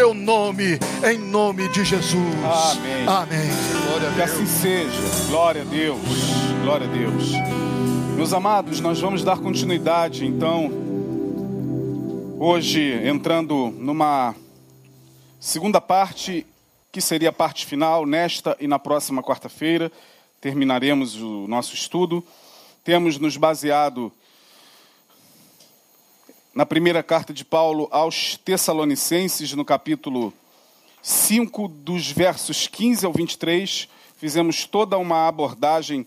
teu nome, em nome de Jesus. Amém. Amém. Glória a Deus. Que assim seja. Glória a Deus. Glória a Deus. Meus amados, nós vamos dar continuidade, então, hoje entrando numa segunda parte, que seria a parte final, nesta e na próxima quarta-feira, terminaremos o nosso estudo. Temos nos baseado na primeira carta de Paulo aos Tessalonicenses, no capítulo 5, dos versos 15 ao 23. Fizemos toda uma abordagem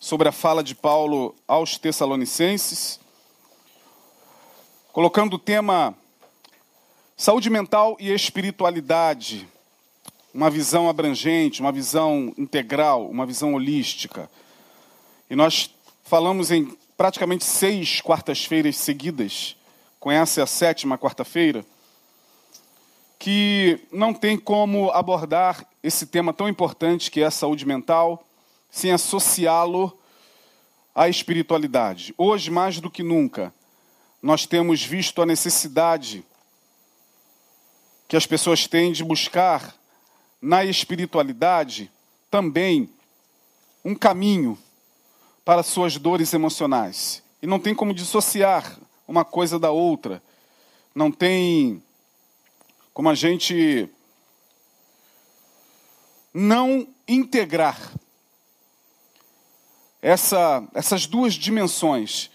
sobre a fala de Paulo aos Tessalonicenses, colocando o tema saúde mental e espiritualidade, uma visão abrangente, uma visão integral, uma visão holística. E nós falamos em praticamente seis quartas-feiras seguidas, é a sétima quarta-feira, que não tem como abordar esse tema tão importante que é a saúde mental sem associá-lo à espiritualidade. Hoje, mais do que nunca, nós temos visto a necessidade que as pessoas têm de buscar na espiritualidade também um caminho para suas dores emocionais. E não tem como dissociar uma coisa da outra. Não tem como a gente não integrar essa, essas duas dimensões,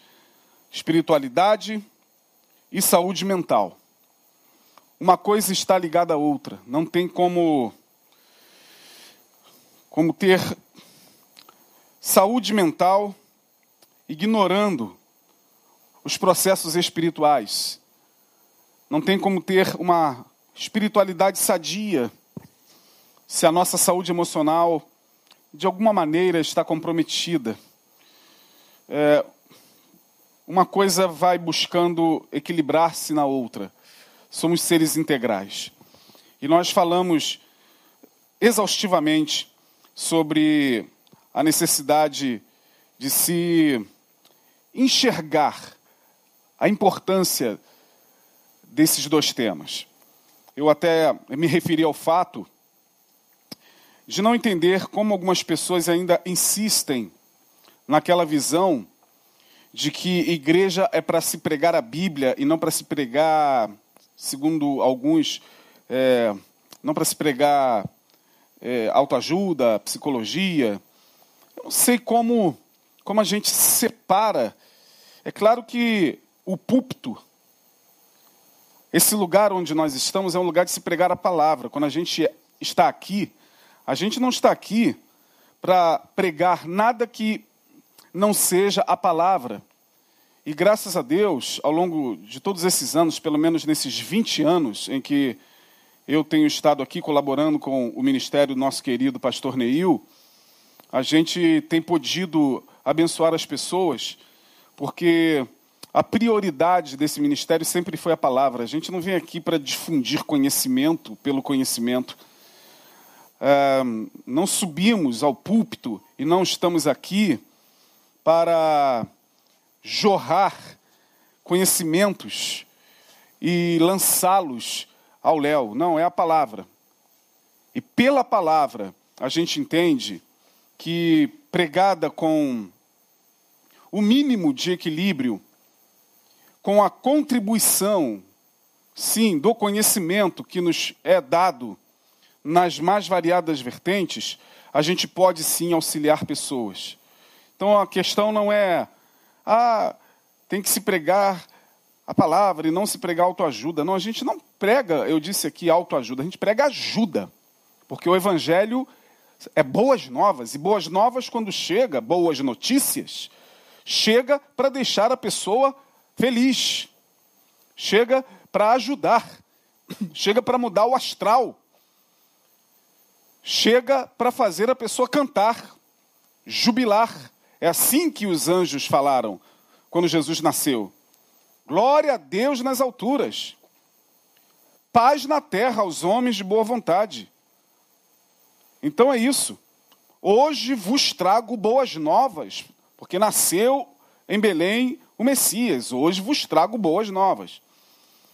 espiritualidade e saúde mental. Uma coisa está ligada à outra. Não tem como, como ter saúde mental ignorando os processos espirituais. Não tem como ter uma espiritualidade sadia se a nossa saúde emocional de alguma maneira está comprometida. É, uma coisa vai buscando equilibrar-se na outra. Somos seres integrais. E nós falamos exaustivamente sobre a necessidade de se enxergar a importância desses dois temas. Eu até me referi ao fato de não entender como algumas pessoas ainda insistem naquela visão de que igreja é para se pregar a Bíblia e não para se pregar, segundo alguns, é, não para se pregar é, autoajuda, psicologia. Eu não sei como, como a gente separa. É claro que o púlpito, esse lugar onde nós estamos, é um lugar de se pregar a palavra. Quando a gente está aqui, a gente não está aqui para pregar nada que não seja a palavra. E graças a Deus, ao longo de todos esses anos, pelo menos nesses 20 anos em que eu tenho estado aqui colaborando com o ministério nosso querido pastor Neil, a gente tem podido abençoar as pessoas, porque a prioridade desse ministério sempre foi a palavra. A gente não vem aqui para difundir conhecimento pelo conhecimento não subimos ao púlpito e não estamos aqui para jorrar conhecimentos e lançá-los ao léu. Não, é a palavra. E pela palavra a gente entende que pregada com o mínimo de equilíbrio, com a contribuição, sim, do conhecimento que nos é dado nas mais variadas vertentes, a gente pode sim auxiliar pessoas. Então a questão não é, ah, tem que se pregar a palavra e não se pregar autoajuda. Não, a gente não prega, eu disse aqui autoajuda, a gente prega ajuda. Porque o evangelho é boas novas, e boas novas, quando chega, boas notícias, chega para deixar a pessoa feliz, chega para ajudar, chega para mudar o astral, chega para fazer a pessoa cantar, jubilar. É assim que os anjos falaram quando Jesus nasceu. Glória a Deus nas alturas, paz na terra aos homens de boa vontade. Então é isso. Hoje vos trago boas novas, porque nasceu em Belém o Messias. Hoje vos trago boas novas.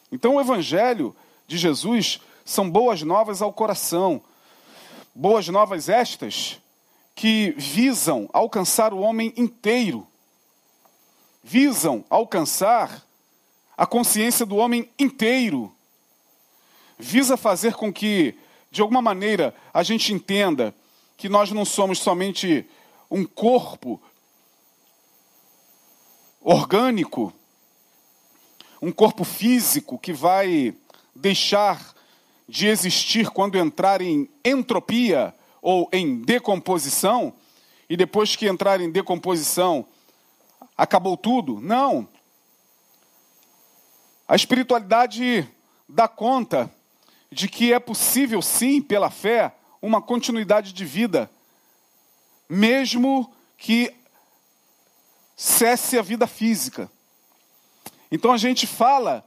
Então o evangelho de Jesus são boas novas ao coração. Boas novas estas que visam alcançar o homem inteiro, visam alcançar a consciência do homem inteiro, visa fazer com que, de alguma maneira, a gente entenda que nós não somos somente um corpo orgânico, um corpo físico que vai deixar de existir quando entrar em entropia ou em decomposição, e depois que entrar em decomposição, acabou tudo. Não. A espiritualidade dá conta de que é possível, sim, pela fé, uma continuidade de vida, mesmo que cesse a vida física. Então a gente fala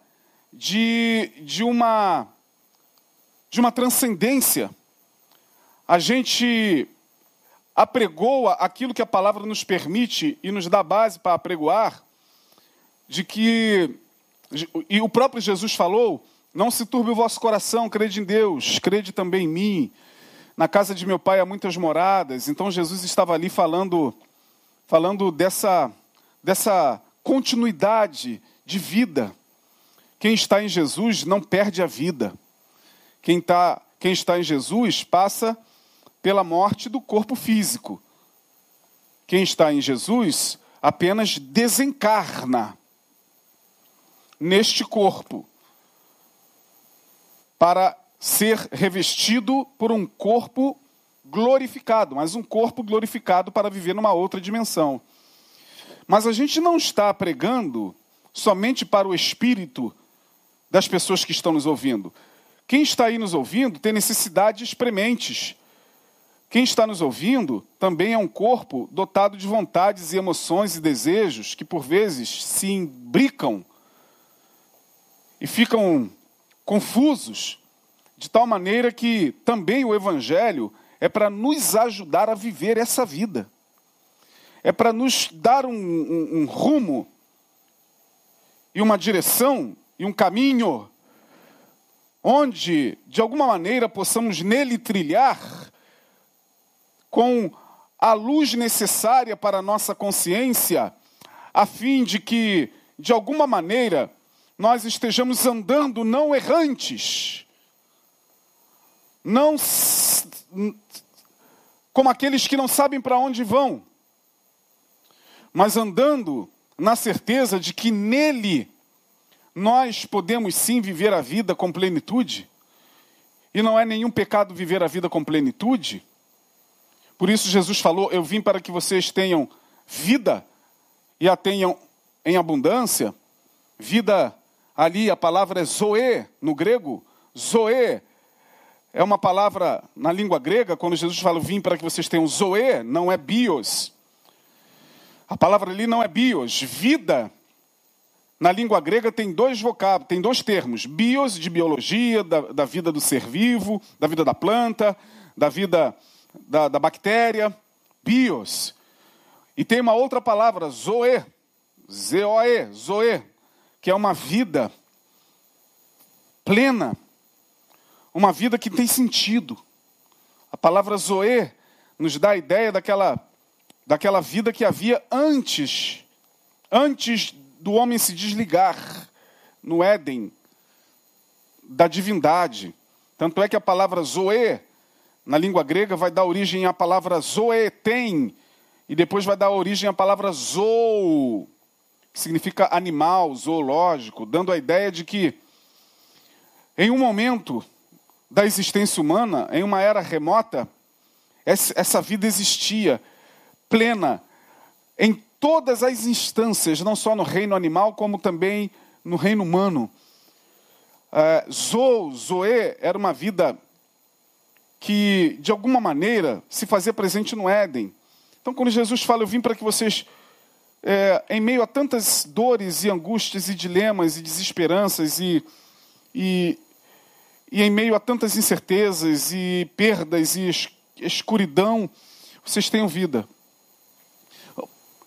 de, de uma de uma transcendência. A gente apregoa aquilo que a palavra nos permite e nos dá base para apregoar, de que, e o próprio Jesus falou: não se turbe o vosso coração, crede em Deus, crede também em mim. Na casa de meu pai há muitas moradas. Então Jesus estava ali falando, falando dessa, dessa continuidade de vida. Quem está em Jesus não perde a vida. Quem, tá, quem está em Jesus passa pela morte do corpo físico. Quem está em Jesus apenas desencarna neste corpo para ser revestido por um corpo glorificado, mas um corpo glorificado para viver numa outra dimensão. Mas a gente não está pregando somente para o espírito das pessoas que estão nos ouvindo. Quem está aí nos ouvindo tem necessidades prementes. Quem está nos ouvindo também é um corpo dotado de vontades e emoções e desejos que por vezes se imbricam e ficam confusos, de tal maneira que também o Evangelho é para nos ajudar a viver essa vida, é para nos dar um, um, um rumo e uma direção e um caminho onde, de alguma maneira, possamos nele trilhar com a luz necessária para a nossa consciência, a fim de que, de alguma maneira, nós estejamos andando não errantes, não como aqueles que não sabem para onde vão, mas andando na certeza de que nele nós podemos sim viver a vida com plenitude, e não é nenhum pecado viver a vida com plenitude, por isso Jesus falou: Eu vim para que vocês tenham vida e a tenham em abundância. Vida, ali a palavra é zoe no grego. Zoe é uma palavra na língua grega, quando Jesus fala: vim para que vocês tenham zoe, não é bios. A palavra ali não é bios. Vida, na língua grega, tem dois vocábulos, tem dois termos: bios, de biologia, da, da vida do ser vivo, da vida da planta, da vida da, da bactéria, bios. E tem uma outra palavra, zoe, zoe, zoe, que é uma vida plena, uma vida que tem sentido. A palavra zoe nos dá a ideia daquela, daquela vida que havia antes, antes do homem se desligar no Éden da divindade. Tanto é que a palavra zoe na língua grega, vai dar origem à palavra zoeten, e depois vai dar origem à palavra zoo, que significa animal, zoológico, dando a ideia de que, em um momento da existência humana, em uma era remota, essa vida existia plena em todas as instâncias, não só no reino animal, como também no reino humano. Uh, Zo, Zoe, era uma vida que, de alguma maneira, se fazia presente no Éden. Então, quando Jesus fala, eu vim para que vocês, é, em meio a tantas dores e angústias e dilemas e desesperanças e, e, e em meio a tantas incertezas e perdas e escuridão, vocês tenham vida.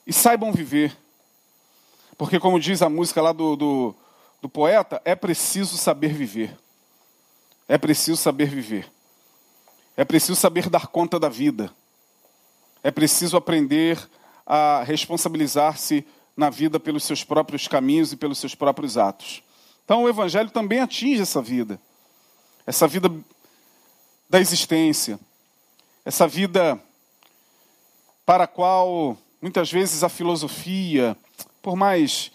E saibam viver. Porque, como diz a música lá do, do, do poeta, é preciso saber viver. é preciso saber viver. É preciso saber dar conta da vida. É preciso aprender a responsabilizar-se na vida pelos seus próprios caminhos e pelos seus próprios atos. Então o Evangelho também atinge essa vida, essa vida da existência, essa vida para a qual muitas vezes a filosofia, por mais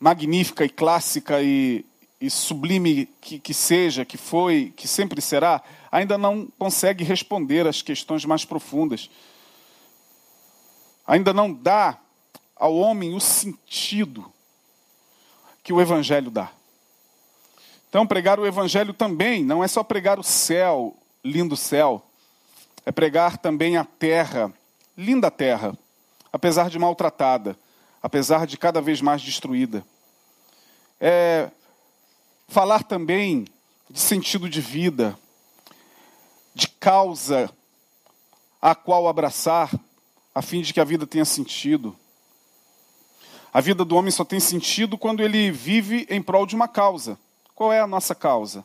magnífica e clássica e, e sublime que, que seja, que foi, que sempre será, ainda não consegue responder às questões mais profundas. Ainda não dá ao homem o sentido que o Evangelho dá. Então, pregar o Evangelho também não é só pregar o céu, lindo céu, é pregar também a terra, linda terra, apesar de maltratada, apesar de cada vez mais destruída. É falar também de sentido de vida, de causa a qual abraçar, a fim de que a vida tenha sentido. A vida do homem só tem sentido quando ele vive em prol de uma causa. Qual é a nossa causa?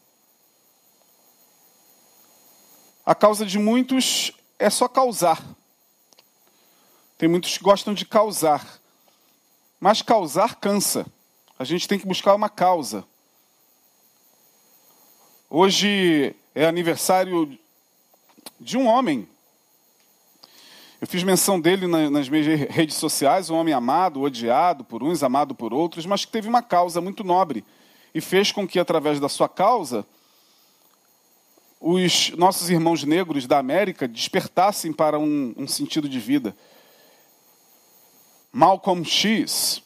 A causa de muitos é só causar. Tem muitos que gostam de causar. Mas causar cansa. A gente tem que buscar uma causa. Hoje é aniversário de um homem eu fiz menção dele nas minhas redes sociais, um homem amado, odiado por uns, amado por outros, mas que teve uma causa muito nobre e fez com que, através da sua causa, os nossos irmãos negros da América despertassem para um, um sentido de vida. Malcolm X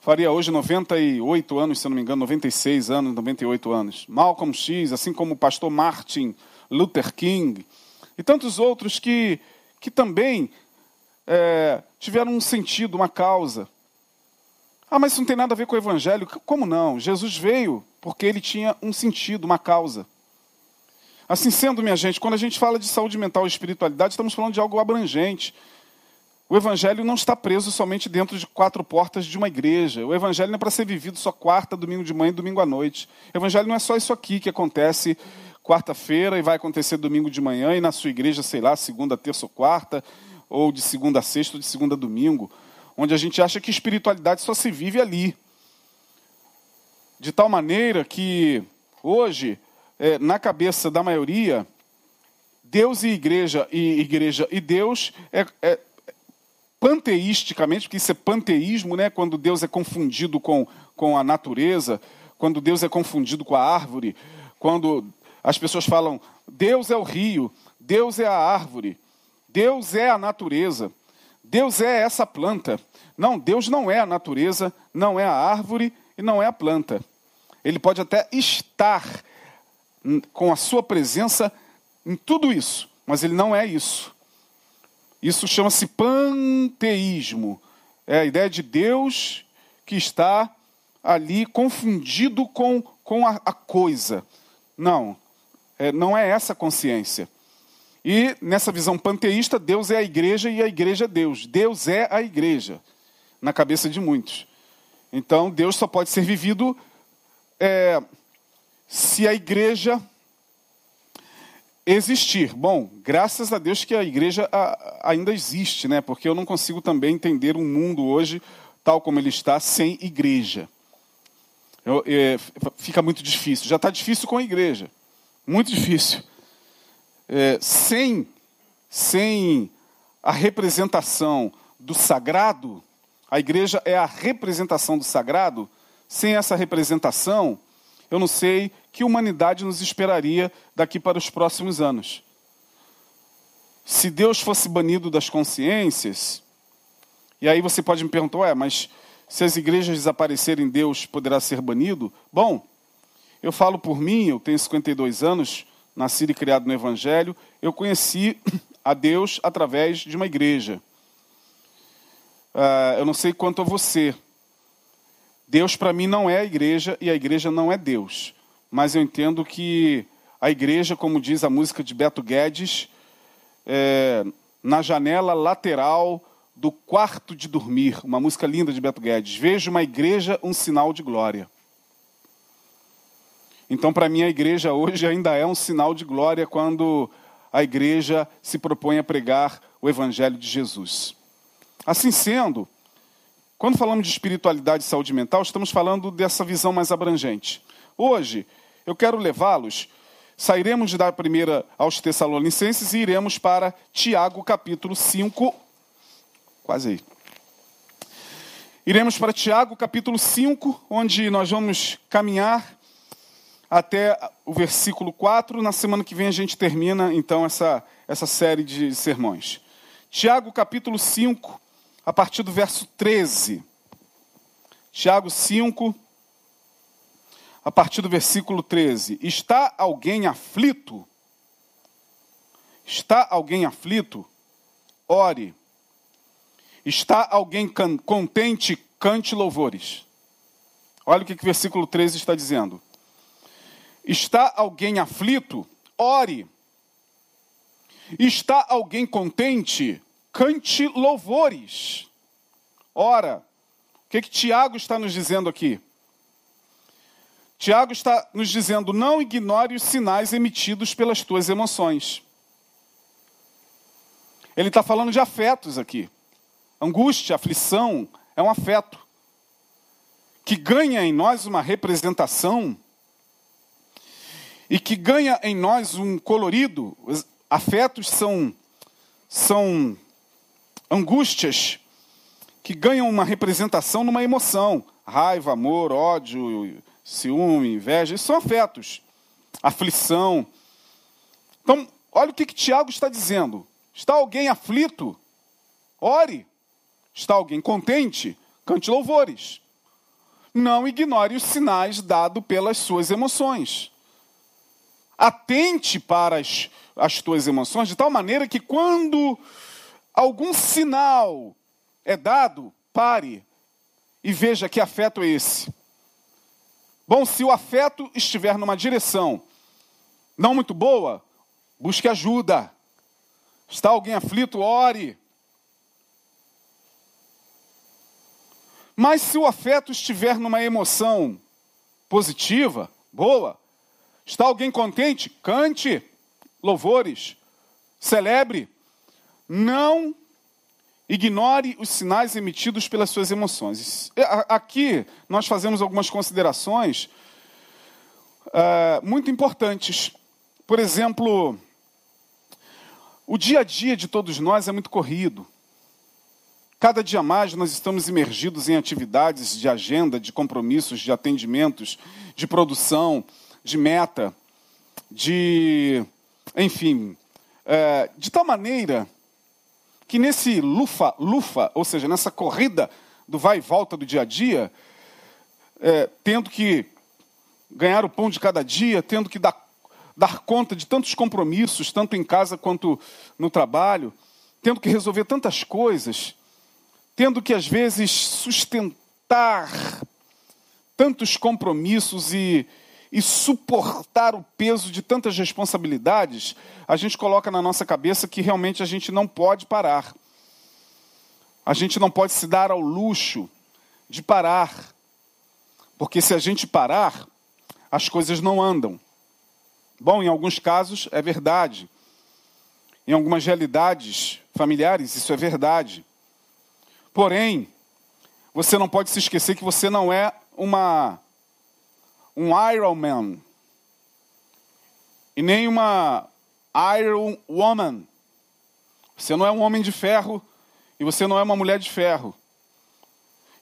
faria hoje 98 anos, se não me engano, 96 anos, 98 anos. Malcolm X, assim como o pastor Martin Luther King e tantos outros que que também é, tiveram um sentido, uma causa. Ah, mas isso não tem nada a ver com o Evangelho. Como não? Jesus veio porque ele tinha um sentido, uma causa. Assim sendo, minha gente, quando a gente fala de saúde mental e espiritualidade, estamos falando de algo abrangente. O Evangelho não está preso somente dentro de quatro portas de uma igreja. O Evangelho não é para ser vivido só quarta, domingo de manhã e domingo à noite. O Evangelho não é só isso aqui que acontece quarta-feira e vai acontecer domingo de manhã, e na sua igreja, sei lá, segunda, terça ou quarta, ou de segunda a sexta ou de segunda a domingo, onde a gente acha que espiritualidade só se vive ali. De tal maneira que hoje, é, na cabeça da maioria, Deus e igreja, e igreja e Deus é, é panteisticamente, porque isso é panteísmo, né? quando Deus é confundido com, com a natureza, quando Deus é confundido com a árvore, quando as pessoas falam: Deus é o rio, Deus é a árvore, Deus é a natureza, Deus é essa planta. Não, Deus não é a natureza, não é a árvore e não é a planta. Ele pode até estar com a sua presença em tudo isso, mas ele não é isso. Isso chama-se panteísmo. É a ideia de Deus que está ali confundido com, com a, a coisa. Não, é, não é essa consciência. E nessa visão panteísta, Deus é a igreja e a igreja é Deus. Deus é a igreja, na cabeça de muitos. Então, Deus só pode ser vivido é, se a igreja existir. Bom, graças a Deus que a igreja ainda existe, né? Porque eu não consigo também entender um mundo hoje tal como ele está sem igreja. Eu, é, fica muito difícil. Já está difícil com a igreja. Muito difícil. É, sem, sem a representação do sagrado, a igreja é a representação do sagrado, sem essa representação, eu não sei que humanidade nos esperaria daqui para os próximos anos. Se Deus fosse banido das consciências, e aí você pode me perguntar, ué, mas se as igrejas desaparecerem, Deus poderá ser banido? Bom, eu falo por mim, eu tenho 52 anos, nascido e criado no Evangelho. Eu conheci a Deus através de uma igreja. Uh, eu não sei quanto a você. Deus para mim não é a igreja e a igreja não é Deus. Mas eu entendo que a igreja, como diz a música de Beto Guedes, é, na janela lateral do quarto de dormir, uma música linda de Beto Guedes. Vejo uma igreja, um sinal de glória. Então, para mim, a igreja hoje ainda é um sinal de glória quando a igreja se propõe a pregar o evangelho de Jesus. Assim sendo, quando falamos de espiritualidade e saúde mental, estamos falando dessa visão mais abrangente. Hoje, eu quero levá-los, sairemos dar primeira aos Tessalonicenses e iremos para Tiago, capítulo 5. Quase aí. Iremos para Tiago, capítulo 5, onde nós vamos caminhar até o versículo 4. Na semana que vem a gente termina, então, essa, essa série de sermões. Tiago, capítulo 5, a partir do verso 13. Tiago 5, a partir do versículo 13. Está alguém aflito? Está alguém aflito? Ore. Está alguém contente? Cante louvores. Olha o que, que o versículo 13 está dizendo. Está alguém aflito? Ore. Está alguém contente? Cante louvores. Ora, o que, que Tiago está nos dizendo aqui? Tiago está nos dizendo: não ignore os sinais emitidos pelas tuas emoções. Ele está falando de afetos aqui. Angústia, aflição é um afeto que ganha em nós uma representação e que ganha em nós um colorido. Os afetos são, são angústias que ganham uma representação numa emoção. Raiva, amor, ódio, ciúme, inveja, isso são afetos. Aflição. Então, olha o que, que Tiago está dizendo. Está alguém aflito? Ore. Está alguém contente? Cante louvores. Não ignore os sinais dados pelas suas emoções. Atente para as, as tuas emoções de tal maneira que quando algum sinal é dado, pare e veja que afeto é esse. Bom, se o afeto estiver numa direção não muito boa, busque ajuda. Está alguém aflito, ore. Mas se o afeto estiver numa emoção positiva, boa, está alguém contente? Cante louvores, celebre. Não ignore os sinais emitidos pelas suas emoções. Aqui nós fazemos algumas considerações uh, muito importantes. Por exemplo, o dia a dia de todos nós é muito corrido. Cada dia mais nós estamos imergidos em atividades de agenda, de compromissos, de atendimentos, de produção, de meta, de. Enfim. É, de tal maneira que nesse lufa, lufa, ou seja, nessa corrida do vai e volta do dia a dia, é, tendo que ganhar o pão de cada dia, tendo que dar, dar conta de tantos compromissos, tanto em casa quanto no trabalho, tendo que resolver tantas coisas, tendo que às vezes sustentar tantos compromissos e, e suportar o peso de tantas responsabilidades, a gente coloca na nossa cabeça que realmente a gente não pode parar. A gente não pode se dar ao luxo de parar. Porque se a gente parar, as coisas não andam. Bom, em alguns casos é verdade. Em algumas realidades familiares, isso é verdade. Porém, você não pode se esquecer que você não é uma um Iron Man e nem uma Iron Woman. Você não é um homem de ferro e você não é uma mulher de ferro.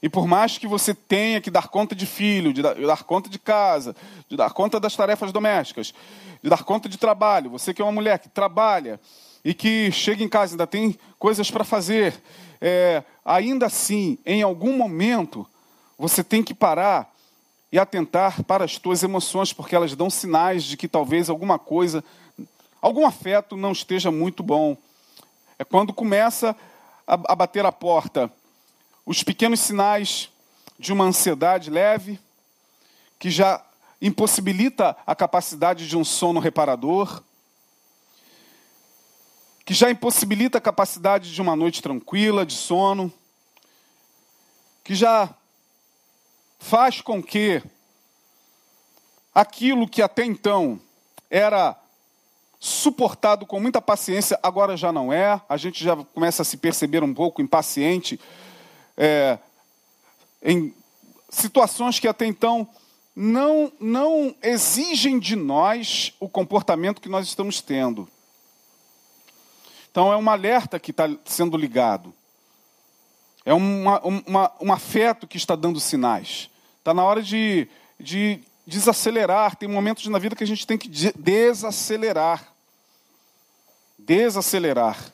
E por mais que você tenha que dar conta de filho, de dar, conta de casa, de dar conta das tarefas domésticas, de dar conta de trabalho, você que é uma mulher que trabalha e que chega em casa ainda tem coisas para fazer, é, ainda assim, em algum momento, você tem que parar e atentar para as tuas emoções, porque elas dão sinais de que talvez alguma coisa, algum afeto não esteja muito bom. É quando começa a, bater a porta os pequenos sinais de uma ansiedade leve, que já impossibilita a capacidade de um sono reparador, que já impossibilita a capacidade de uma noite tranquila, de sono, que já faz com que aquilo que até então era suportado com muita paciência, agora já não é. A gente já começa a se perceber um pouco impaciente é, em situações que até então não, não exigem de nós o comportamento que nós estamos tendo. Então é um alerta que está sendo ligado. É uma, uma, um afeto que está dando sinais. Está na hora de, de desacelerar. Tem momentos na vida que a gente tem que desacelerar. Desacelerar.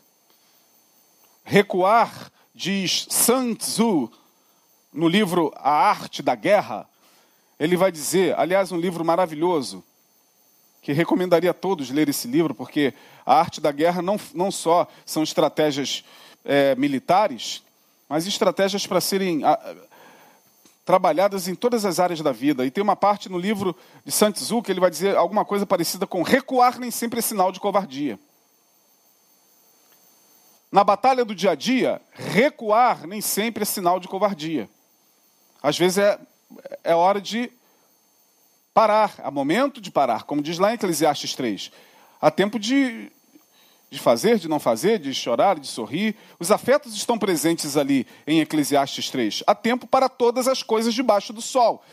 Recuar, diz Sun Tzu, no livro A Arte da Guerra. Ele vai dizer, aliás, um livro maravilhoso, que recomendaria a todos ler esse livro, porque a arte da guerra não, não só são estratégias é, militares, mas estratégias para serem a, trabalhadas em todas as áreas da vida. E tem uma parte no livro de Sun Tzu que ele vai dizer alguma coisa parecida com recuar nem sempre é sinal de covardia. Na batalha do dia a dia, recuar nem sempre é sinal de covardia. Às vezes é, é hora de parar, há momento de parar, como diz lá em Eclesiastes 3. Há tempo de de fazer, de não fazer, de chorar, de sorrir. Os afetos estão presentes ali em Eclesiastes 3. Há tempo para todas as coisas debaixo do sol.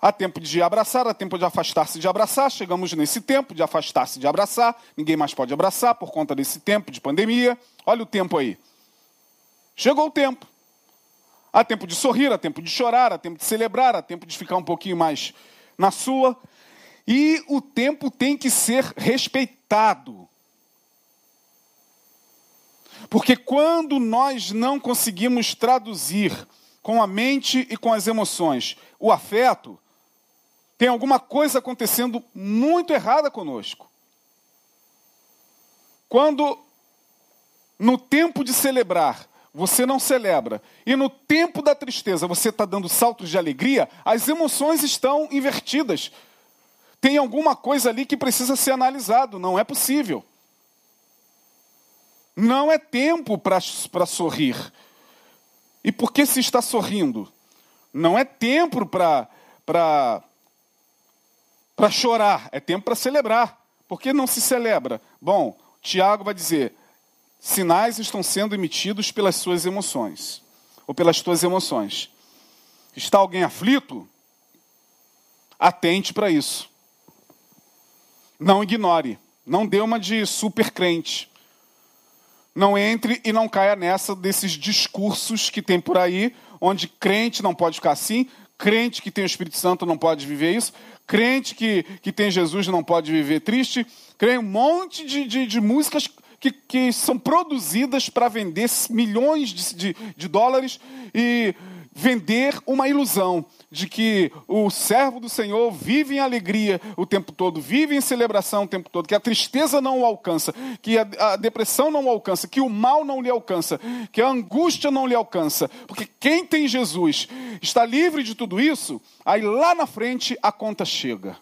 Há tempo de abraçar, há tempo de afastar-se de abraçar. Chegamos nesse tempo de afastar-se de abraçar. Ninguém mais pode abraçar por conta desse tempo de pandemia. Olha o tempo aí. Chegou o tempo. Há tempo de sorrir, há tempo de chorar, há tempo de celebrar, há tempo de ficar um pouquinho mais na sua. E o tempo tem que ser respeitado. Porque quando nós não conseguimos traduzir com a mente e com as emoções o afeto, tem alguma coisa acontecendo muito errada conosco. Quando no tempo de celebrar você não celebra, e no tempo da tristeza você está dando saltos de alegria, as emoções estão invertidas. Tem alguma coisa ali que precisa ser analisado, não é possível. Não é tempo para sorrir. E por que se está sorrindo? Não é tempo para chorar, é tempo para celebrar. Por que não se celebra? Bom, Tiago vai dizer: sinais estão sendo emitidos pelas suas emoções, ou pelas tuas emoções. Está alguém aflito? Atente para isso. Não ignore. Não dê uma de super crente. Não entre e não caia nessa desses discursos que tem por aí, onde crente não pode ficar assim, crente que tem o Espírito Santo não pode viver isso, crente que, que tem Jesus não pode viver triste, crente um monte de, de, de músicas que, que são produzidas para vender milhões de, de, de dólares e vender uma ilusão de que o servo do Senhor vive em alegria o tempo todo, vive em celebração o tempo todo, que a tristeza não o alcança, que a, a, depressão não o alcança, que o mal não lhe alcança, que a angústia não lhe alcança. Porque quem tem Jesus está livre de tudo isso, aí lá na frente a conta chega.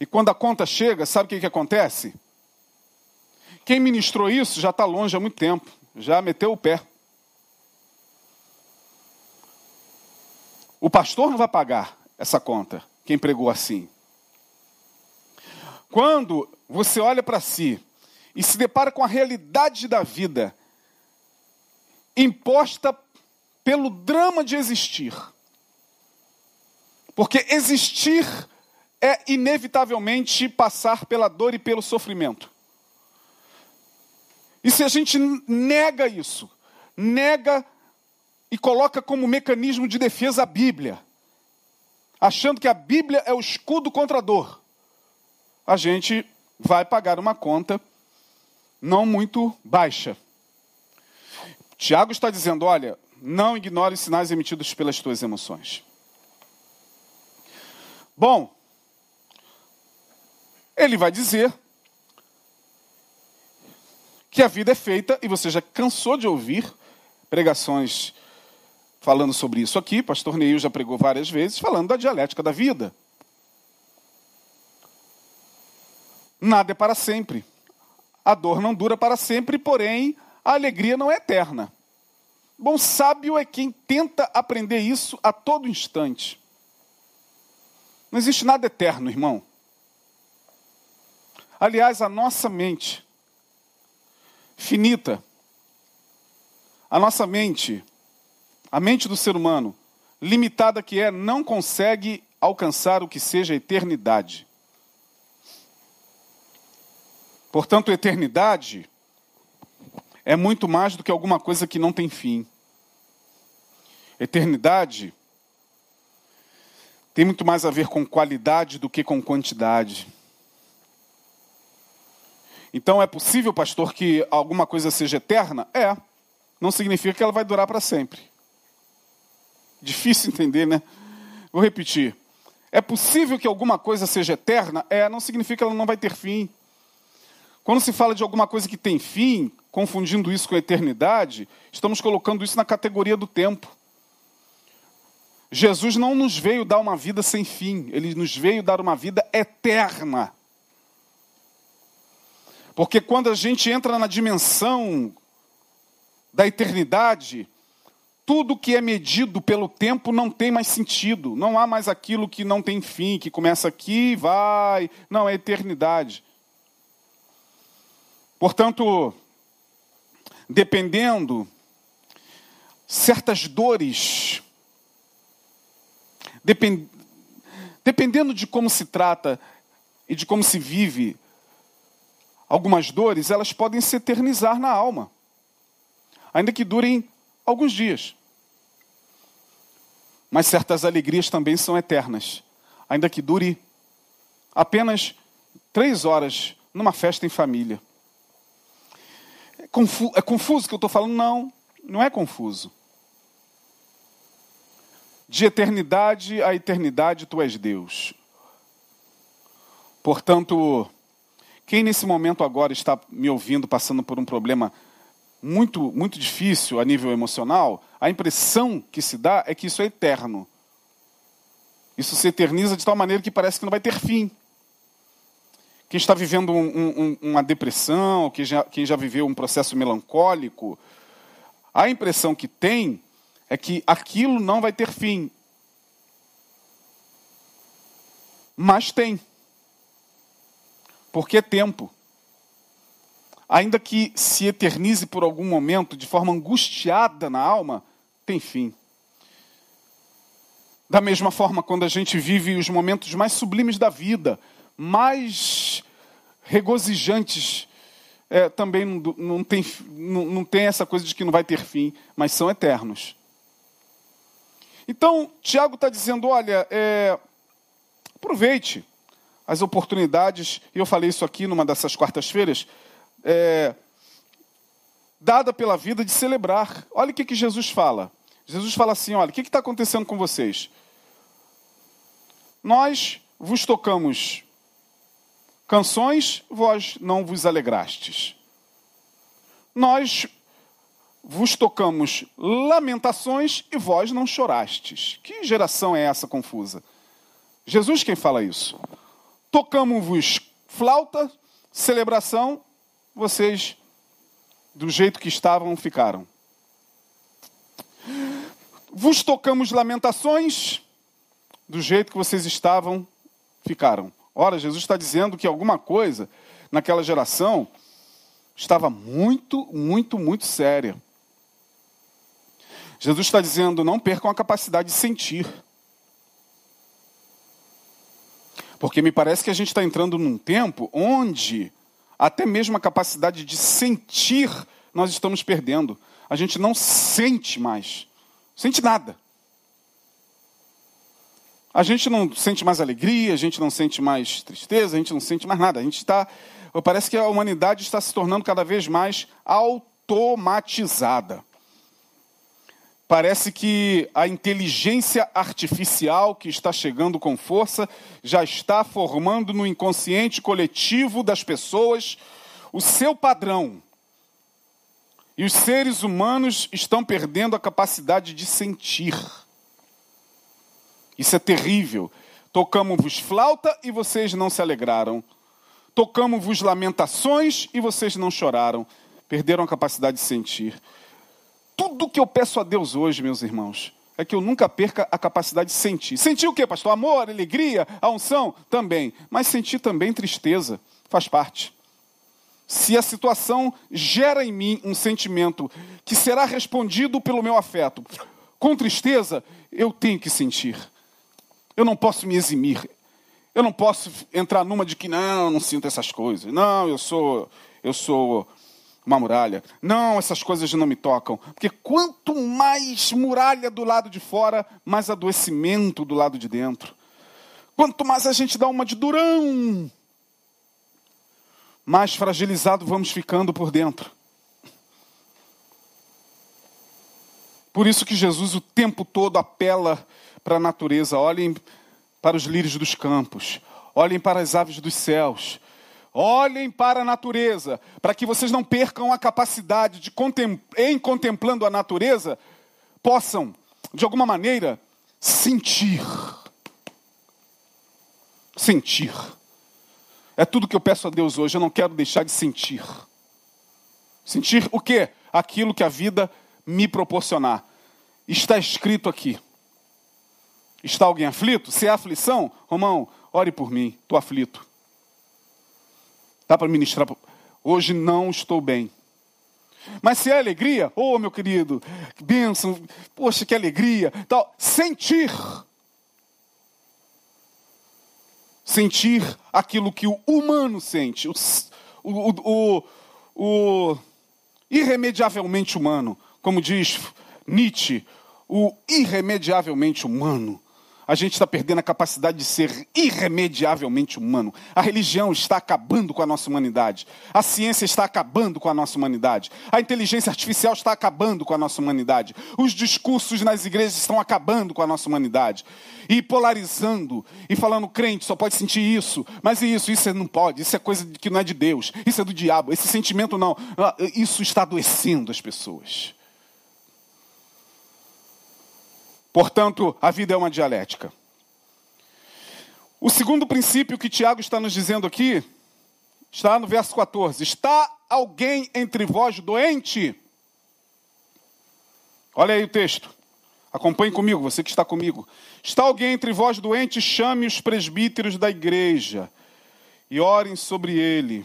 E quando a conta chega, sabe o que, que acontece? Quem ministrou isso já está longe há muito tempo, já meteu o pé. O pastor não vai pagar essa conta, quem pregou assim. Quando você olha para si e se depara com a realidade da vida imposta pelo drama de existir. Porque existir é inevitavelmente passar pela dor e pelo sofrimento. E se a gente nega isso, nega e coloca como mecanismo de defesa a Bíblia, achando que a Bíblia é o escudo contra a dor, a gente vai pagar uma conta não muito baixa. Tiago está dizendo: olha, não ignore os sinais emitidos pelas tuas emoções. Bom, ele vai dizer que a vida é feita, e você já cansou de ouvir pregações falando sobre isso aqui, pastor Neil já pregou várias vezes, falando da dialética da vida. Nada é para sempre. A dor não dura para sempre, porém, a alegria não é eterna. Bom, sábio é quem tenta aprender isso a todo instante. Não existe nada eterno, irmão. Aliás, a nossa mente finita, a nossa mente, a mente do ser humano, limitada que é, não consegue alcançar o que seja eternidade. Portanto, eternidade é muito mais do que alguma coisa que não tem fim. Eternidade tem muito mais a ver com qualidade do que com quantidade. Então é possível, pastor, que alguma coisa seja eterna? É. Não significa que ela vai durar para sempre. Difícil entender, né? Vou repetir. É possível que alguma coisa seja eterna? É, não significa que ela não vai ter fim. Quando se fala de alguma coisa que tem fim, confundindo isso com a eternidade, estamos colocando isso na categoria do tempo. Jesus não nos veio dar uma vida sem fim, ele nos veio dar uma vida eterna. Porque quando a gente entra na dimensão da eternidade, tudo que é medido pelo tempo não tem mais sentido. Não há mais aquilo que não tem fim, que começa aqui e vai. Não, é eternidade. Portanto, dependendo, certas dores Depend... Dependendo de como se trata e de como se vive, algumas dores, elas podem se eternizar na alma, ainda que durem alguns dias. Mas certas alegrias também são eternas, ainda que dure apenas três horas numa festa em família. É, confu é confuso que eu estou falando? Não, não é confuso. De eternidade a eternidade tu és Deus. Portanto, quem nesse momento agora está me ouvindo passando por um problema muito muito difícil a nível emocional, a impressão que se dá é que isso é eterno. Isso se eterniza de tal maneira que parece que não vai ter fim. Quem está vivendo um, um, uma depressão, quem já, quem já viveu um processo melancólico, a impressão que tem é que aquilo não vai ter fim. Mas tem. Porque é tempo. Ainda que se eternize por algum momento de forma angustiada na alma, tem fim. Da mesma forma, quando a gente vive os momentos mais sublimes da vida, mais regozijantes, é, também não, não, tem, não, não tem essa coisa de que não vai ter fim, mas são eternos. Então, Tiago está dizendo: olha, é, aproveite as oportunidades, e eu falei isso aqui numa dessas quartas-feiras, é, dada pela vida de celebrar. Olha o que, que Jesus fala. Jesus fala assim: olha, o que está acontecendo com vocês? Nós vos tocamos canções, vós não vos alegrastes. Nós vos tocamos lamentações e vós não chorastes. Que geração é essa confusa? Jesus quem fala isso. Tocamos-vos flauta, celebração, vocês do jeito que estavam ficaram. Vos tocamos lamentações, do jeito que vocês estavam ficaram. Ora, Jesus está dizendo que alguma coisa naquela geração estava muito, muito, muito séria. Jesus está dizendo: não percam a capacidade de sentir. Porque me parece que a gente está entrando num tempo onde até mesmo a capacidade de sentir nós estamos perdendo. A gente não sente mais. Sente nada. A gente não sente mais alegria, a gente não sente mais tristeza, a gente não sente mais nada. A gente está. Parece que a humanidade está se tornando cada vez mais automatizada. Parece que a inteligência artificial que está chegando com força já está formando no inconsciente coletivo das pessoas o seu padrão. E os seres humanos estão perdendo a capacidade de sentir. Isso é terrível. Tocamos-vos flauta e vocês não se alegraram. Tocamos-vos lamentações e vocês não choraram. Perderam a capacidade de sentir. Tudo que eu peço a Deus hoje, meus irmãos, é que eu nunca perca a capacidade de sentir. Sentir o quê, pastor? Amor, alegria, a unção? Também. Mas sentir também tristeza. Faz parte. Se a situação gera em mim um sentimento que será respondido pelo meu afeto com tristeza, eu tenho que sentir. Eu não posso me eximir. Eu não posso entrar numa de que não, não sinto essas coisas. Não, eu sou eu sou uma muralha. Não, essas coisas não me tocam. Porque quanto mais muralha do lado de fora, mais adoecimento do lado de dentro. Quanto mais a gente dá uma de durão, mais fragilizado vamos ficando por dentro. Por isso que Jesus o tempo todo apela para a natureza. Olhem para os lírios dos campos, olhem para as aves dos céus, Olhem para a natureza, para que vocês não percam a capacidade de, em contemplando a natureza, possam, de alguma maneira, sentir. Sentir. É tudo que eu peço a Deus hoje, eu não quero deixar de sentir. Sentir o quê? Aquilo que a vida me proporcionar. Está escrito aqui. Está alguém aflito? Se é aflição, Romão, ore por mim, estou aflito. Dá para ministrar? Hoje não estou bem. Mas se é alegria, oh meu querido, que bênção, poxa, que alegria, tal, sentir. Sentir aquilo que o humano sente, o, o, o, o irremediavelmente humano, como diz Nietzsche, o irremediavelmente humano. A gente está perdendo a capacidade de ser irremediavelmente humano. A religião está acabando com a nossa humanidade. A ciência está acabando com a nossa humanidade. A inteligência artificial está acabando com a nossa humanidade. Os discursos nas igrejas estão acabando com a nossa humanidade. E polarizando e falando, crente só pode sentir isso. Mas isso, isso não pode. Isso é coisa que não é de Deus. Isso é do diabo. Esse sentimento não. Ah, isso está adoecendo as pessoas. Portanto, a vida é uma dialética. O segundo princípio que Tiago está nos dizendo aqui está no verso 14: Está alguém entre vós doente? Olha aí o texto. Acompanhe comigo, você que está comigo. Está alguém entre vós doente? Chame os presbíteros da igreja e orem sobre ele.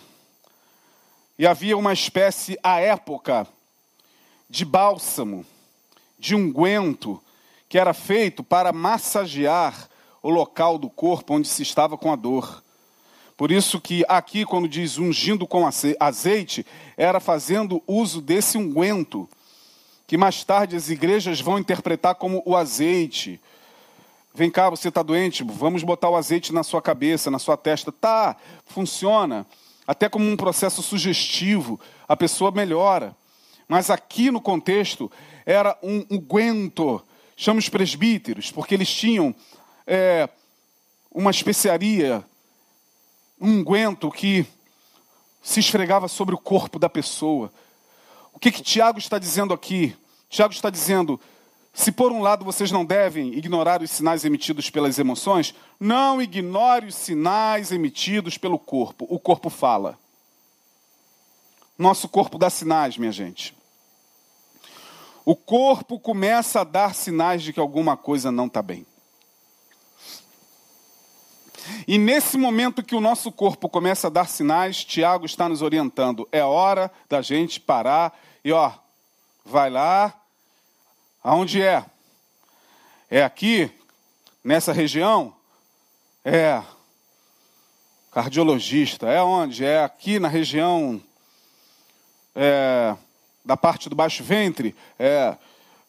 E havia uma espécie, à época, de bálsamo, de unguento, que era feito para massagear o local do corpo onde se estava com a dor. Por isso que aqui, quando diz ungindo com azeite, era fazendo uso desse unguento, que mais tarde as igrejas vão interpretar como o azeite. Vem cá, você está doente? Vamos botar o azeite na sua cabeça, na sua testa. Tá, funciona. Até como um processo sugestivo, a pessoa melhora. Mas aqui no contexto era um unguento chama os presbíteros, porque eles tinham é, uma especiaria, um unguento que se esfregava sobre o corpo da pessoa. O que, que Tiago está dizendo aqui? Tiago está dizendo: se por um lado vocês não devem ignorar os sinais emitidos pelas emoções, não ignore os sinais emitidos pelo corpo. O corpo fala. Nosso corpo dá sinais, minha gente o corpo começa a dar sinais de que alguma coisa não está bem. E nesse momento que o nosso corpo começa a dar sinais, Tiago está nos orientando. É hora da gente parar e, ó, vai lá. Aonde é? É aqui, nessa região? É. Cardiologista. É onde? É aqui na região. É da parte do baixo ventre, é,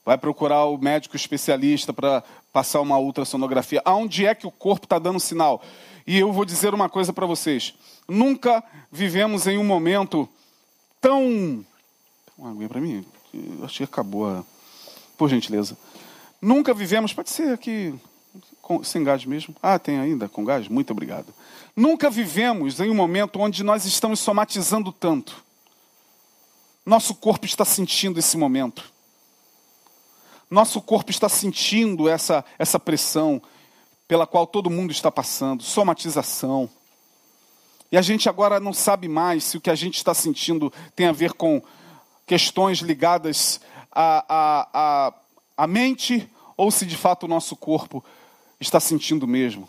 vai procurar o médico especialista para passar uma ultrassonografia. Aonde é que o corpo está dando sinal? E eu vou dizer uma coisa para vocês: nunca vivemos em um momento tão. Uma aguinha para mim? Acho que acabou. A... Por gentileza. Nunca vivemos. Pode ser aqui. Sem gás mesmo? Ah, tem ainda com gás? Muito obrigado. Nunca vivemos em um momento onde nós estamos somatizando tanto. Nosso corpo está sentindo esse momento. Nosso corpo está sentindo essa, essa pressão pela qual todo mundo está passando somatização. E a gente agora não sabe mais se o que a gente está sentindo tem a ver com questões ligadas à, à, à, à mente ou se de fato o nosso corpo está sentindo mesmo.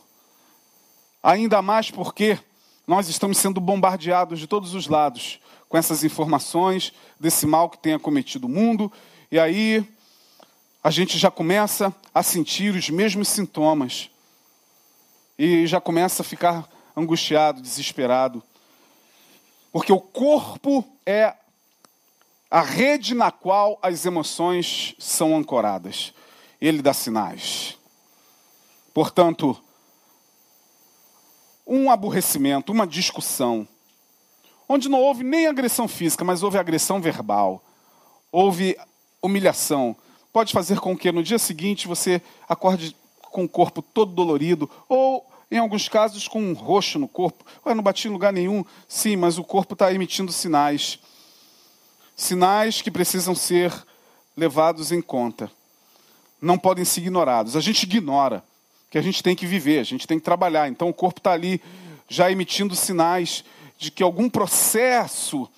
Ainda mais porque nós estamos sendo bombardeados de todos os lados com essas informações desse mal que tem acometido o mundo, e aí a gente já começa a sentir os mesmos sintomas e já começa a ficar angustiado, desesperado. Porque o corpo é a rede na qual as emoções são ancoradas. Ele dá sinais. Portanto, um aborrecimento, uma discussão, onde não houve nem agressão física, mas houve agressão verbal, houve humilhação, pode fazer com que no dia seguinte você acorde com o corpo todo dolorido, ou em alguns casos com um roxo no corpo. Ué, não bati em lugar nenhum. Sim, mas o corpo está emitindo sinais sinais que precisam ser levados em conta. Não podem ser ignorados. A gente ignora que a gente tem que viver, a gente tem que trabalhar. Então o corpo está ali já emitindo sinais de que algum processo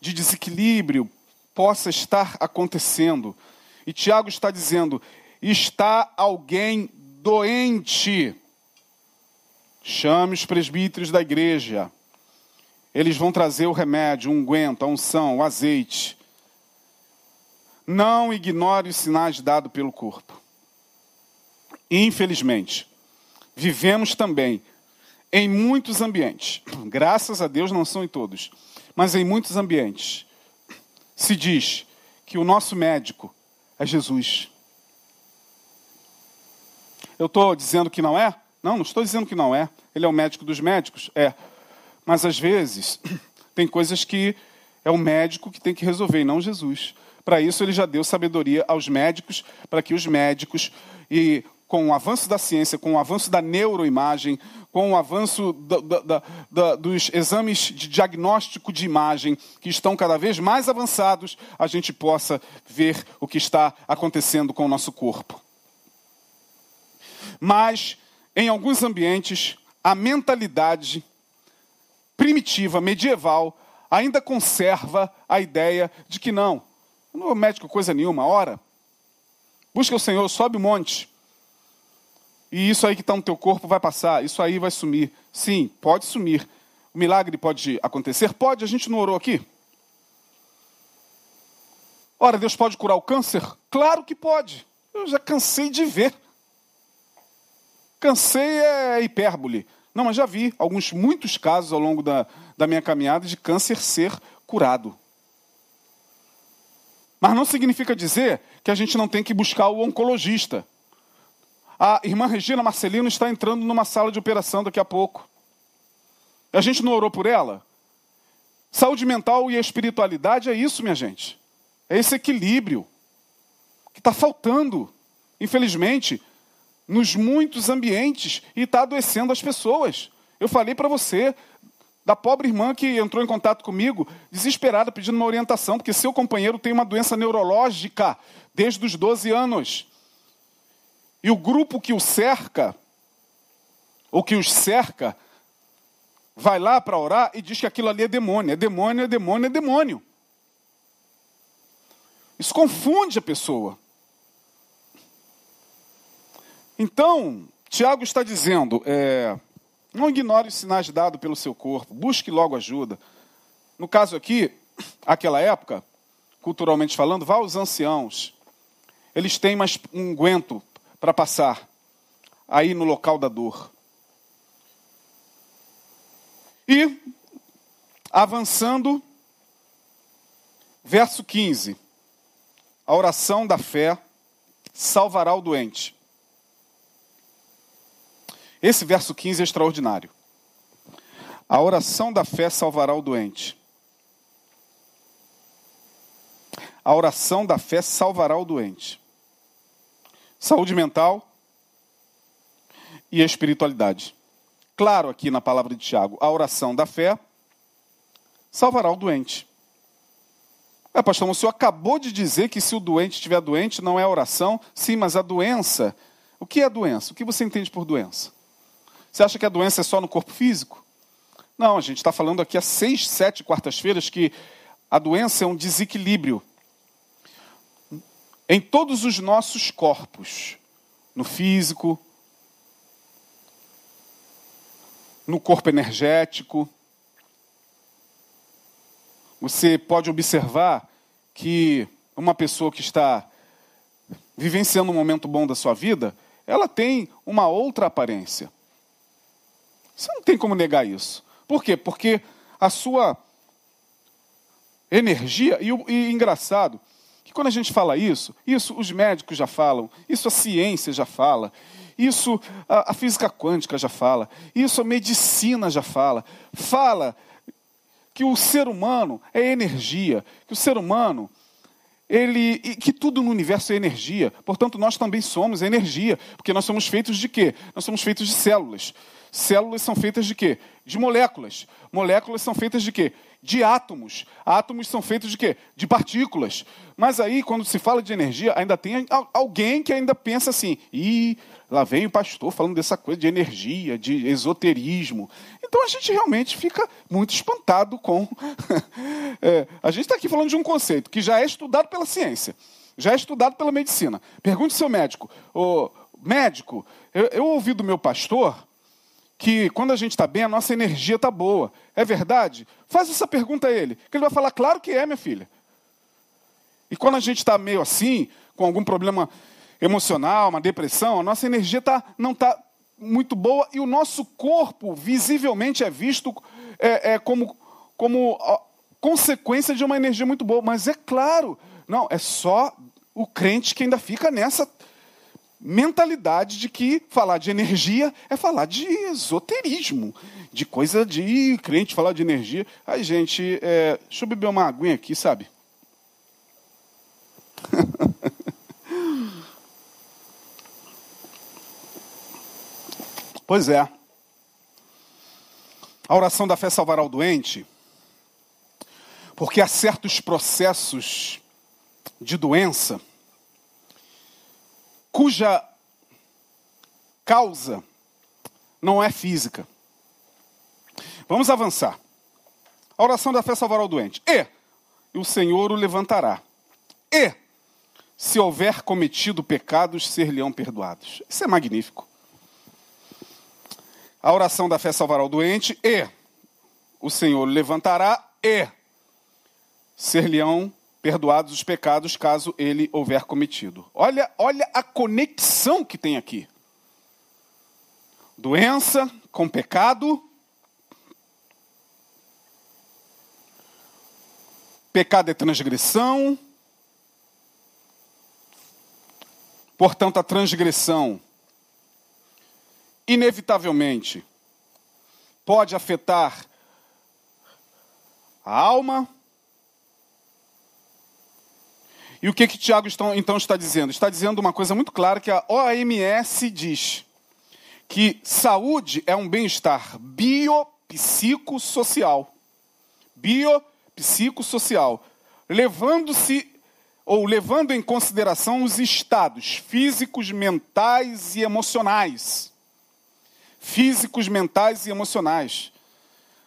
de desequilíbrio possa estar acontecendo. E Tiago está dizendo: está alguém doente. Chame os presbíteros da igreja. Eles vão trazer o remédio, o unguento, a unção, o azeite. Não ignore os sinais dados pelo corpo. Infelizmente, vivemos também em muitos ambientes, graças a Deus não são em todos, mas em muitos ambientes, se diz que o nosso médico é Jesus. Eu estou dizendo que não é? Não, não estou dizendo que não é. Ele é o médico dos médicos? É. Mas às vezes tem coisas que é o médico que tem que resolver e não Jesus. Para isso ele já deu sabedoria aos médicos, para que os médicos e com o avanço da ciência, com o avanço da neuroimagem, com o avanço da, da, da, dos exames de diagnóstico de imagem, que estão cada vez mais avançados, a gente possa ver o que está acontecendo com o nosso corpo. Mas, em alguns ambientes, a mentalidade primitiva, medieval, ainda conserva a ideia de que não, não médico coisa nenhuma, ora, busca o Senhor, sobe o monte, e isso aí que está no teu corpo vai passar, isso aí vai sumir. Sim, pode sumir. O milagre pode acontecer? Pode, a gente não orou aqui. Ora, Deus pode curar o câncer? Claro que pode. Eu já cansei de ver. Cansei é hipérbole. Não, mas já vi alguns, muitos casos ao longo da, da minha caminhada de câncer ser curado. Mas não significa dizer que a gente não tem que buscar o oncologista. A irmã Regina Marcelino está entrando numa sala de operação daqui a pouco. A gente não orou por ela? Saúde mental e espiritualidade é isso, minha gente. É esse equilíbrio que está faltando, infelizmente, nos muitos ambientes e está adoecendo as pessoas. Eu falei para você da pobre irmã que entrou em contato comigo, desesperada, pedindo uma orientação, porque seu companheiro tem uma doença neurológica desde os 12 anos. E o grupo que o cerca, ou que os cerca, vai lá para orar e diz que aquilo ali é demônio. É demônio, é demônio, é demônio. Isso confunde a pessoa. Então, Tiago está dizendo: é, não ignore os sinais dados pelo seu corpo, busque logo ajuda. No caso aqui, aquela época, culturalmente falando, vá aos anciãos. Eles têm mais um guento para passar aí no local da dor. E, avançando, verso 15: a oração da fé salvará o doente. Esse verso 15 é extraordinário. A oração da fé salvará o doente. A oração da fé salvará o doente. Saúde mental e espiritualidade. Claro, aqui na palavra de Tiago, a oração da fé salvará o doente. É, pastor, o senhor acabou de dizer que se o doente estiver doente, não é oração. Sim, mas a doença. O que é doença? O que você entende por doença? Você acha que a doença é só no corpo físico? Não, a gente está falando aqui há seis, sete quartas-feiras que a doença é um desequilíbrio em todos os nossos corpos, no físico, no corpo energético. Você pode observar que uma pessoa que está vivenciando um momento bom da sua vida, ela tem uma outra aparência. Você não tem como negar isso. Por quê? Porque a sua energia, e, e engraçado, que quando a gente fala isso, isso os médicos já falam, isso a ciência já fala, isso a, a física quântica já fala, isso a medicina já fala. Fala que o ser humano é energia, que o ser humano ele que tudo no universo é energia. Portanto, nós também somos energia, porque nós somos feitos de quê? Nós somos feitos de células. Células são feitas de quê? De moléculas. Moléculas são feitas de quê? De átomos. Átomos são feitos de quê? De partículas. Mas aí, quando se fala de energia, ainda tem alguém que ainda pensa assim: ih, lá vem o pastor falando dessa coisa de energia, de esoterismo. Então a gente realmente fica muito espantado com. é, a gente está aqui falando de um conceito que já é estudado pela ciência, já é estudado pela medicina. Pergunte ao seu médico: oh, médico, eu, eu ouvi do meu pastor que quando a gente está bem, a nossa energia está boa. É verdade? Faz essa pergunta a ele, que ele vai falar, claro que é, minha filha. E quando a gente está meio assim, com algum problema emocional, uma depressão, a nossa energia tá, não está muito boa e o nosso corpo visivelmente é visto é, é como, como consequência de uma energia muito boa. Mas é claro, não, é só o crente que ainda fica nessa mentalidade de que falar de energia é falar de esoterismo, de coisa de crente falar de energia. Ai, gente, é, deixa eu beber uma aguinha aqui, sabe? pois é. A oração da fé salvará o doente, porque há certos processos de doença cuja causa não é física. Vamos avançar. A oração da fé salvará o doente. E o Senhor o levantará. E se houver cometido pecados, ser-lhe-ão perdoados. Isso é magnífico. A oração da fé salvará o doente e o Senhor o levantará e ser-lhe-ão perdoados os pecados caso ele houver cometido. Olha, olha a conexão que tem aqui. Doença com pecado. Pecado é transgressão. Portanto, a transgressão inevitavelmente pode afetar a alma, e o que, que Tiago então está dizendo? Está dizendo uma coisa muito clara que a OMS diz: que saúde é um bem-estar biopsicossocial. Biopsicossocial. Levando-se ou levando em consideração os estados físicos, mentais e emocionais. Físicos, mentais e emocionais.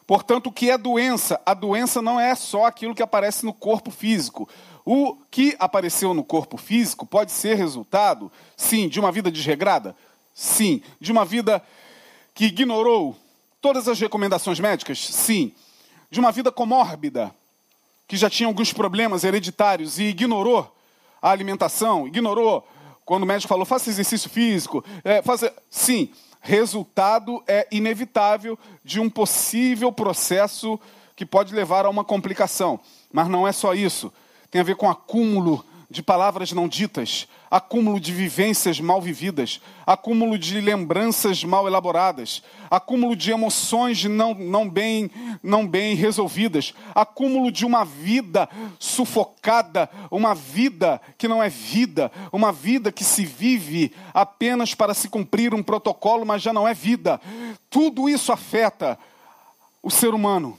Portanto, o que é doença? A doença não é só aquilo que aparece no corpo físico. O que apareceu no corpo físico pode ser resultado, sim, de uma vida desregrada? Sim. De uma vida que ignorou todas as recomendações médicas? Sim. De uma vida comórbida, que já tinha alguns problemas hereditários e ignorou a alimentação, ignorou quando o médico falou faça exercício físico, é, faça... sim, resultado é inevitável de um possível processo que pode levar a uma complicação. Mas não é só isso tem a ver com acúmulo de palavras não ditas, acúmulo de vivências mal vividas, acúmulo de lembranças mal elaboradas, acúmulo de emoções não, não, bem, não bem resolvidas, acúmulo de uma vida sufocada, uma vida que não é vida, uma vida que se vive apenas para se cumprir um protocolo, mas já não é vida. Tudo isso afeta o ser humano.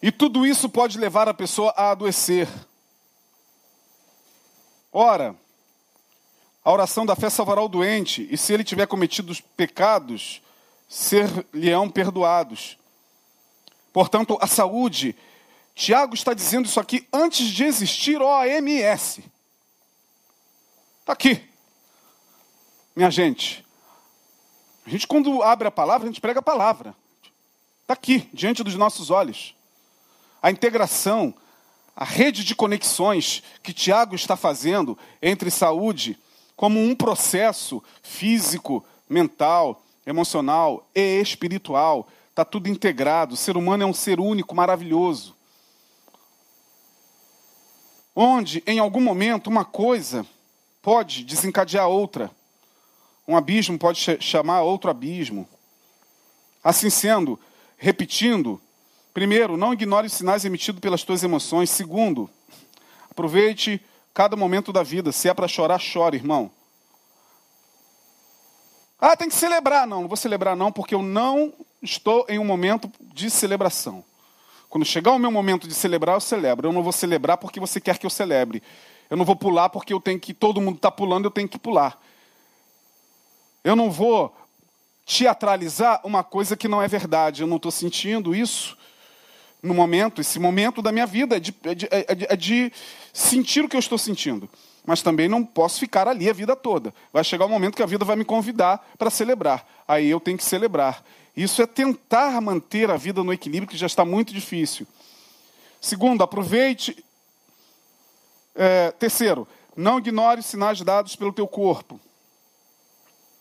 E tudo isso pode levar a pessoa a adoecer. Ora, a oração da fé salvará o doente, e se ele tiver cometido os pecados, ser-lhe-ão perdoados. Portanto, a saúde Tiago está dizendo isso aqui antes de existir OMS. Está aqui. Minha gente, a gente quando abre a palavra, a gente prega a palavra. Está aqui, diante dos nossos olhos. A integração, a rede de conexões que Tiago está fazendo entre saúde como um processo físico, mental, emocional e espiritual. Está tudo integrado. O ser humano é um ser único, maravilhoso. Onde, em algum momento, uma coisa pode desencadear outra. Um abismo pode chamar outro abismo. Assim sendo, repetindo, primeiro, não ignore os sinais emitidos pelas tuas emoções. Segundo, aproveite cada momento da vida. Se é para chorar, chore, irmão. Ah, tem que celebrar. Não, não vou celebrar não, porque eu não estou em um momento de celebração. Quando chegar o meu momento de celebrar, eu celebro. Eu não vou celebrar porque você quer que eu celebre. Eu não vou pular porque eu tenho que todo mundo está pulando, eu tenho que pular. Eu não vou teatralizar uma coisa que não é verdade. Eu não estou sentindo isso no momento. Esse momento da minha vida é de, é, de, é, de, é de, sentir o que eu estou sentindo. Mas também não posso ficar ali a vida toda. Vai chegar o um momento que a vida vai me convidar para celebrar. Aí eu tenho que celebrar. Isso é tentar manter a vida no equilíbrio, que já está muito difícil. Segundo, aproveite. É, terceiro, não ignore sinais dados pelo teu corpo.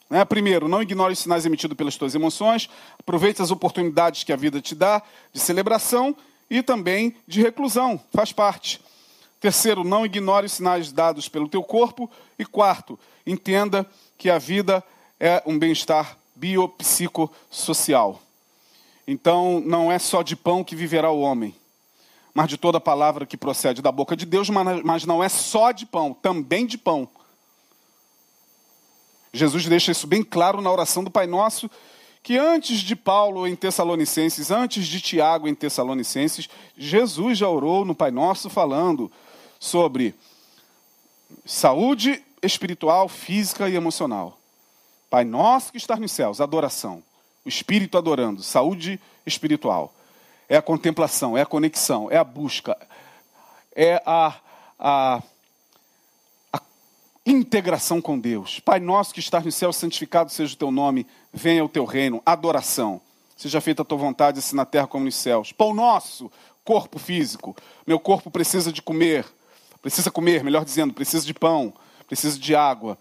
Né? Primeiro, não ignore os sinais emitidos pelas tuas emoções, aproveite as oportunidades que a vida te dá de celebração e também de reclusão, faz parte. Terceiro, não ignore os sinais dados pelo teu corpo. E quarto, entenda que a vida é um bem-estar biopsicossocial. Então, não é só de pão que viverá o homem, mas de toda palavra que procede da boca de Deus, mas não é só de pão, também de pão. Jesus deixa isso bem claro na oração do Pai Nosso, que antes de Paulo em Tessalonicenses, antes de Tiago em Tessalonicenses, Jesus já orou no Pai Nosso falando sobre saúde espiritual, física e emocional. Pai Nosso que está nos céus, adoração. O Espírito adorando, saúde espiritual. É a contemplação, é a conexão, é a busca, é a, a integração com Deus. Pai nosso que estás no céu, santificado seja o teu nome, venha o teu reino, adoração. Seja feita a tua vontade, assim na terra como nos céus. Pão nosso, corpo físico. Meu corpo precisa de comer, precisa comer, melhor dizendo, precisa de pão, precisa de água.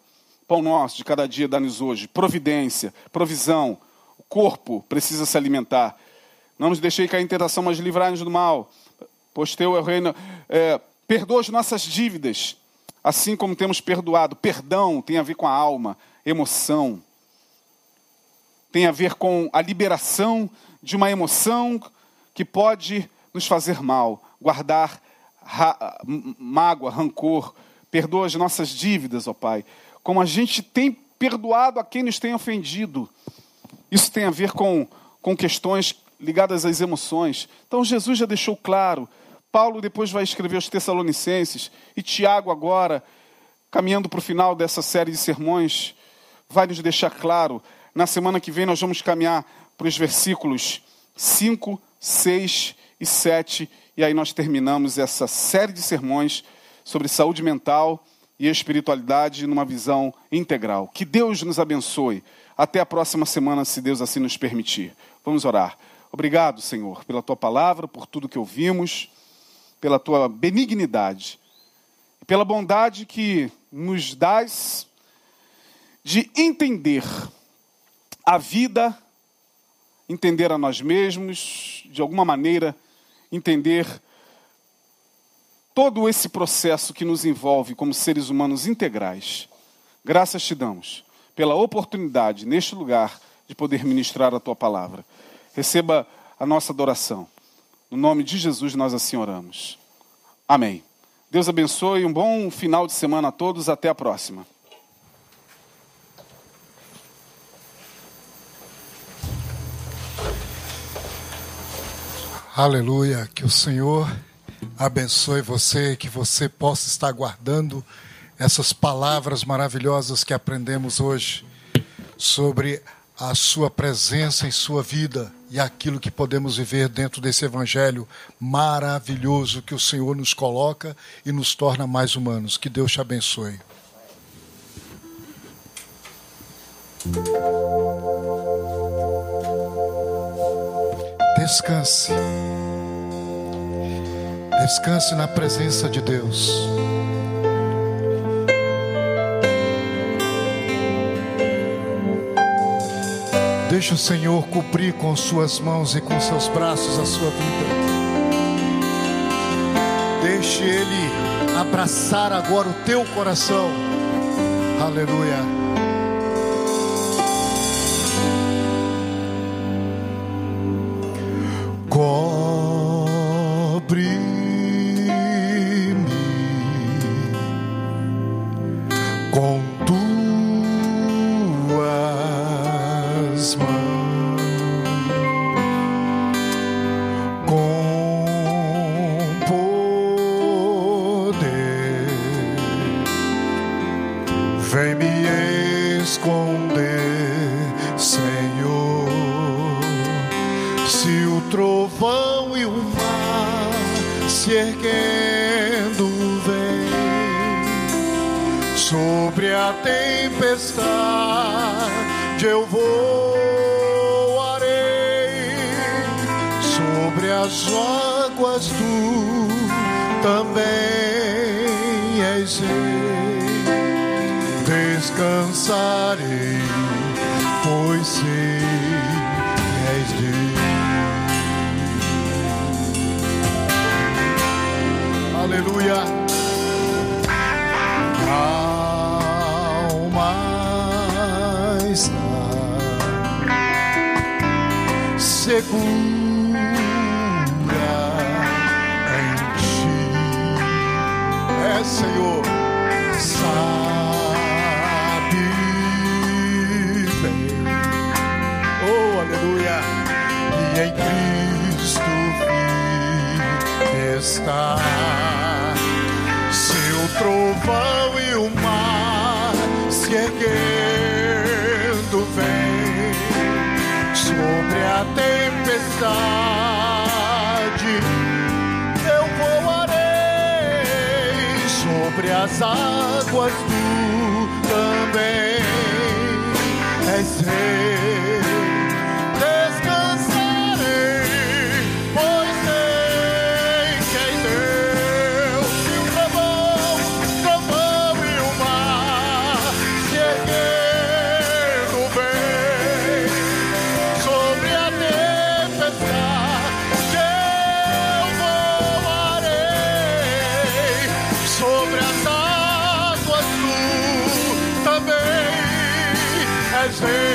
Pão nosso de cada dia dá-nos hoje. Providência, provisão. O corpo precisa se alimentar. Não nos deixei cair em tentação, mas livrai-nos do mal. Pois teu é o reino. É, perdoa as nossas dívidas Assim como temos perdoado, perdão tem a ver com a alma, emoção. Tem a ver com a liberação de uma emoção que pode nos fazer mal, guardar ra mágoa, rancor. Perdoa as nossas dívidas, ó Pai. Como a gente tem perdoado a quem nos tem ofendido. Isso tem a ver com, com questões ligadas às emoções. Então Jesus já deixou claro Paulo depois vai escrever os Tessalonicenses, e Tiago, agora, caminhando para o final dessa série de sermões, vai nos deixar claro. Na semana que vem, nós vamos caminhar para os versículos 5, 6 e 7, e aí nós terminamos essa série de sermões sobre saúde mental e espiritualidade numa visão integral. Que Deus nos abençoe. Até a próxima semana, se Deus assim nos permitir. Vamos orar. Obrigado, Senhor, pela tua palavra, por tudo que ouvimos pela tua benignidade, pela bondade que nos dás de entender a vida, entender a nós mesmos, de alguma maneira entender todo esse processo que nos envolve como seres humanos integrais. Graças te damos pela oportunidade neste lugar de poder ministrar a tua palavra. Receba a nossa adoração. No nome de Jesus nós assim oramos. Amém. Deus abençoe, um bom final de semana a todos, até a próxima. Aleluia, que o Senhor abençoe você, que você possa estar guardando essas palavras maravilhosas que aprendemos hoje sobre a sua presença em sua vida e aquilo que podemos viver dentro desse evangelho maravilhoso que o Senhor nos coloca e nos torna mais humanos. Que Deus te abençoe. Descanse. Descanse na presença de Deus. Deixe o Senhor cobrir com suas mãos e com seus braços a sua vida. Deixe Ele abraçar agora o teu coração. Aleluia. onde eu voarei sobre as águas tu também és. Descansarei, pois sei és Deus. Aleluia. Ah. segura em ti. É, Senhor, sabe bem. Oh, aleluia. E em Cristo está. Seu trovão e o mar se ergueram. tempestade, eu voarei sobre as águas, tu também és rei. say